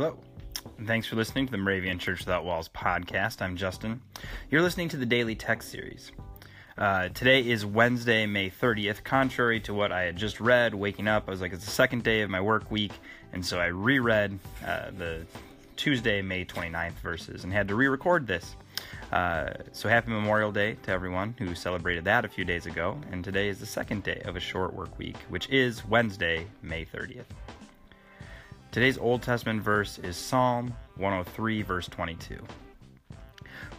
Hello. Thanks for listening to the Moravian Church Without Walls podcast. I'm Justin. You're listening to the Daily Text Series. Uh, today is Wednesday, May 30th. Contrary to what I had just read, waking up, I was like, it's the second day of my work week, and so I reread uh, the Tuesday, May 29th verses and had to re record this. Uh, so happy Memorial Day to everyone who celebrated that a few days ago, and today is the second day of a short work week, which is Wednesday, May 30th. Today's Old Testament verse is Psalm 103, verse 22.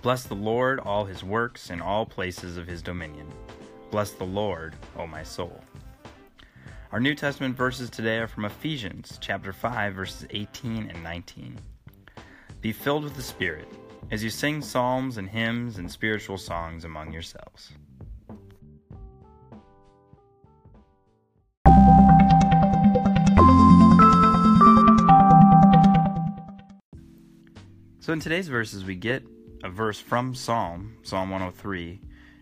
Bless the Lord, all his works, in all places of his dominion. Bless the Lord, O my soul. Our New Testament verses today are from Ephesians chapter 5 verses 18 and 19. Be filled with the Spirit as you sing psalms and hymns and spiritual songs among yourselves. So in today's verses, we get a verse from Psalm, Psalm 103,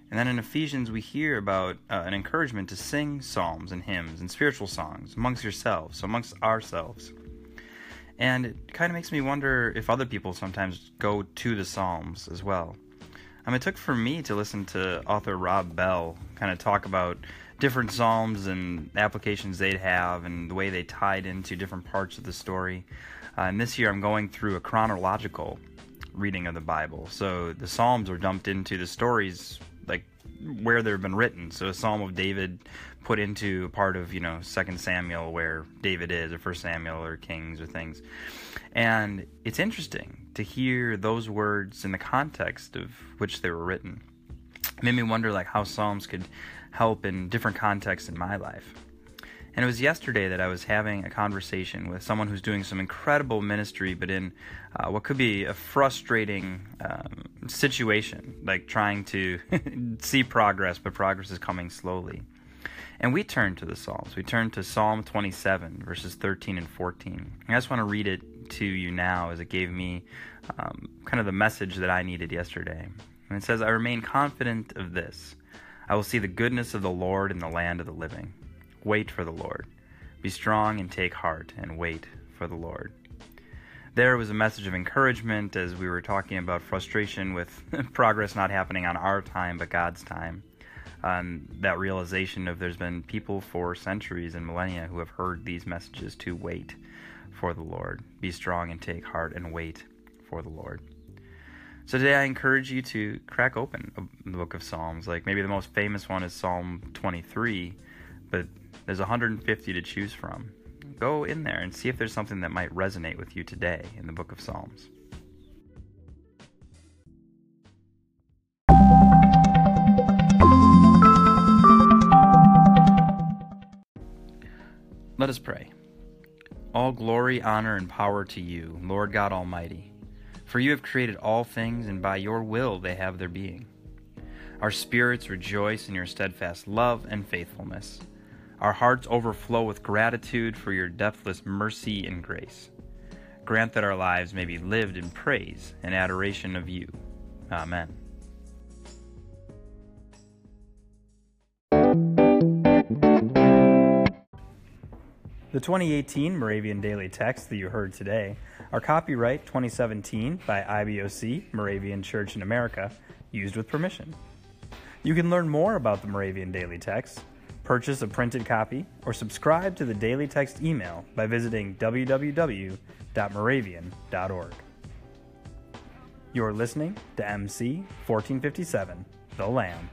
and then in Ephesians, we hear about uh, an encouragement to sing psalms and hymns and spiritual songs amongst yourselves, so amongst ourselves. And it kind of makes me wonder if other people sometimes go to the Psalms as well. Um, it took for me to listen to author Rob Bell kind of talk about different Psalms and applications they'd have and the way they tied into different parts of the story. Uh, and this year I'm going through a chronological reading of the Bible. So the Psalms are dumped into the stories like where they've been written. So a Psalm of David put into a part of you know Second Samuel where David is, or First Samuel, or Kings, or things. And it's interesting to hear those words in the context of which they were written. Made me wonder like how Psalms could help in different contexts in my life. And it was yesterday that I was having a conversation with someone who's doing some incredible ministry, but in uh, what could be a frustrating um, situation, like trying to see progress, but progress is coming slowly. And we turn to the Psalms. We turn to Psalm 27, verses 13 and 14. I just want to read it to you now as it gave me um, kind of the message that I needed yesterday. And it says, I remain confident of this. I will see the goodness of the Lord in the land of the living. Wait for the Lord. Be strong and take heart, and wait for the Lord. There was a message of encouragement as we were talking about frustration with progress not happening on our time, but God's time. Um, that realization of there's been people for centuries and millennia who have heard these messages to wait for the Lord. Be strong and take heart and wait for the Lord. So today I encourage you to crack open the book of Psalms. Like maybe the most famous one is Psalm 23, but there's 150 to choose from. Go in there and see if there's something that might resonate with you today in the book of Psalms. Let us pray. All glory, honor, and power to you, Lord God Almighty. For you have created all things, and by your will they have their being. Our spirits rejoice in your steadfast love and faithfulness. Our hearts overflow with gratitude for your deathless mercy and grace. Grant that our lives may be lived in praise and adoration of you. Amen. The 2018 Moravian Daily Text that you heard today are copyright 2017 by IBOC, Moravian Church in America, used with permission. You can learn more about the Moravian Daily Text purchase a printed copy, or subscribe to the Daily Text email by visiting www.moravian.org. You're listening to MC 1457, The Lamb.